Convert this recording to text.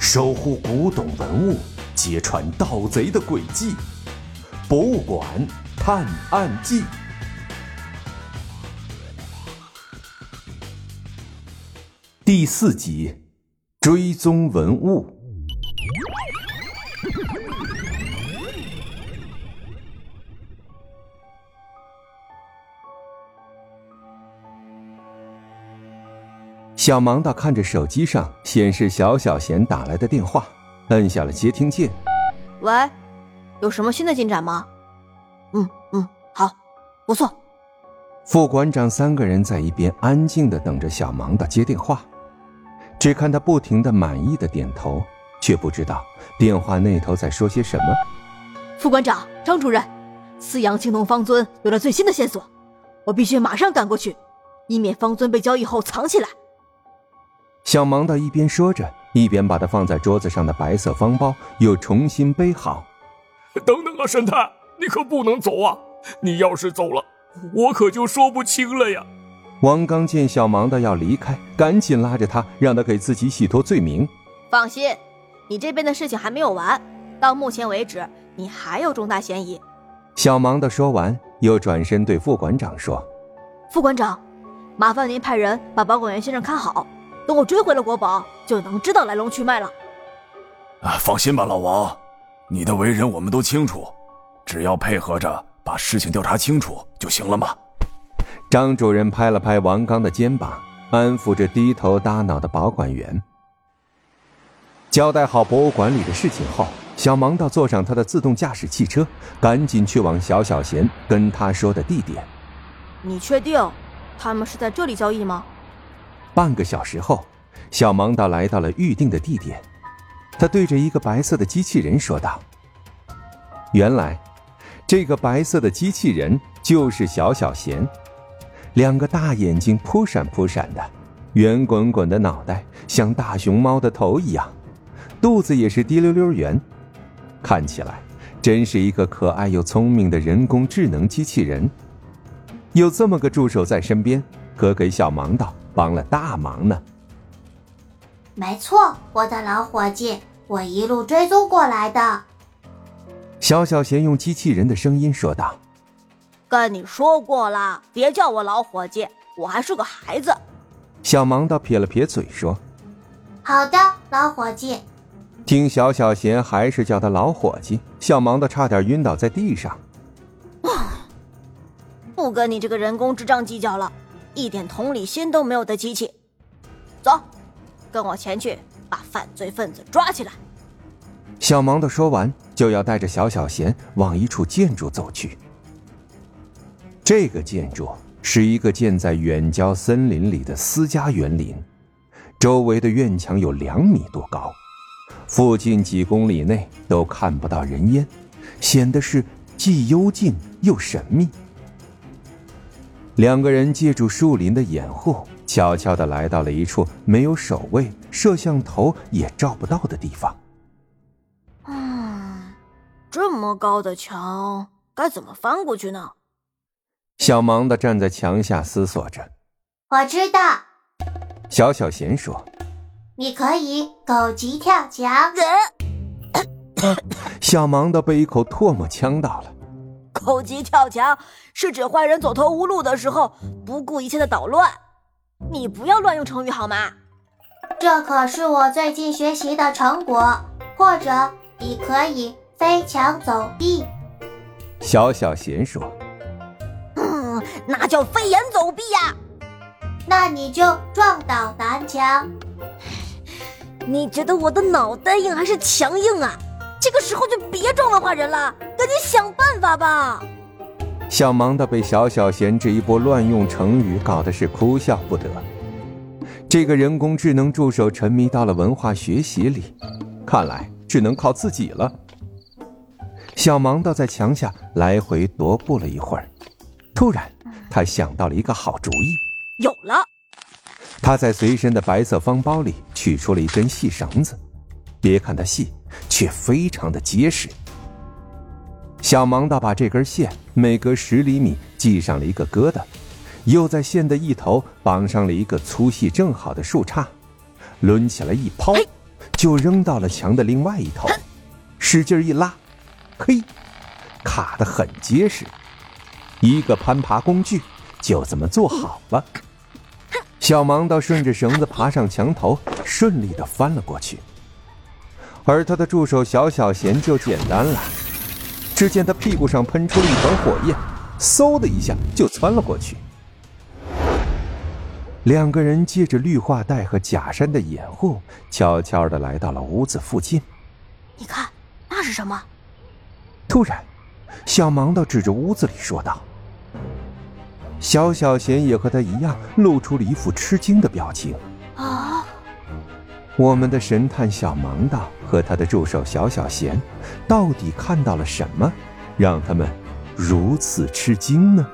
守护古董文物，揭穿盗贼的诡计，《博物馆探案记》第四集：追踪文物。小盲道看着手机上显示小小贤打来的电话，摁下了接听键。喂，有什么新的进展吗？嗯嗯，好，不错。副馆长三个人在一边安静的等着小盲道接电话，只看他不停的满意的点头，却不知道电话那头在说些什么。副馆长张主任，四阳青铜方尊有了最新的线索，我必须马上赶过去，以免方尊被交易后藏起来。小盲道一边说着，一边把他放在桌子上的白色方包又重新背好。等等啊，神探，你可不能走啊！你要是走了，我可就说不清了呀。王刚见小盲道要离开，赶紧拉着他，让他给自己洗脱罪名。放心，你这边的事情还没有完，到目前为止，你还有重大嫌疑。小盲道说完，又转身对副馆长说：“副馆长，麻烦您派人把保管员先生看好。”等我追回了国宝，就能知道来龙去脉了。啊，放心吧，老王，你的为人我们都清楚，只要配合着把事情调查清楚就行了嘛。张主任拍了拍王刚的肩膀，安抚着低头耷脑的保管员。交代好博物馆里的事情后，小盲道坐上他的自动驾驶汽车，赶紧去往小小贤跟他说的地点。你确定他们是在这里交易吗？半个小时后，小盲道来到了预定的地点。他对着一个白色的机器人说道：“原来，这个白色的机器人就是小小贤，两个大眼睛扑闪扑闪的，圆滚滚的脑袋像大熊猫的头一样，肚子也是滴溜溜圆，看起来真是一个可爱又聪明的人工智能机器人。有这么个助手在身边，可给小盲道。”帮了大忙呢。没错，我的老伙计，我一路追踪过来的。小小贤用机器人的声音说道：“跟你说过了，别叫我老伙计，我还是个孩子。”小盲道撇了撇嘴说：“好的，老伙计。”听小小贤还是叫他老伙计，小盲道差点晕倒在地上。不跟你这个人工智障计较了。一点同理心都没有的机器，走，跟我前去把犯罪分子抓起来。小盲的说完，就要带着小小贤往一处建筑走去。这个建筑是一个建在远郊森林里的私家园林，周围的院墙有两米多高，附近几公里内都看不到人烟，显得是既幽静又神秘。两个人借助树林的掩护，悄悄地来到了一处没有守卫、摄像头也照不到的地方。嗯，这么高的墙，该怎么翻过去呢？小盲的站在墙下思索着。我知道，小小贤说：“你可以狗急跳墙。”小盲的被一口唾沫呛到了。狗急跳墙是指坏人走投无路的时候不顾一切的捣乱，你不要乱用成语好吗？这可是我最近学习的成果，或者你可以飞墙走壁。小小贤说：“嗯，那叫飞檐走壁呀。那你就撞倒南墙。你觉得我的脑袋硬还是墙硬啊？”这个时候就别装文化人了，赶紧想办法吧！小盲的被小小贤这一波乱用成语搞得是哭笑不得。这个人工智能助手沉迷到了文化学习里，看来只能靠自己了。小盲道在墙下来回踱步了一会儿，突然他想到了一个好主意，有了！他在随身的白色方包里取出了一根细绳子，别看它细。却非常的结实。小盲道把这根线每隔十厘米系上了一个疙瘩，又在线的一头绑上了一个粗细正好的树杈，抡起来一抛，就扔到了墙的另外一头，使劲一拉，嘿，卡得很结实，一个攀爬工具就这么做好了。小盲道顺着绳子爬上墙头，顺利的翻了过去，而他的助手小小贤就简单了。只见他屁股上喷出了一团火焰，嗖的一下就窜了过去。两个人借着绿化带和假山的掩护，悄悄的来到了屋子附近。你看，那是什么？突然，小盲道指着屋子里说道：“小小贤也和他一样，露出了一副吃惊的表情。”我们的神探小盲道和他的助手小小贤，到底看到了什么，让他们如此吃惊呢？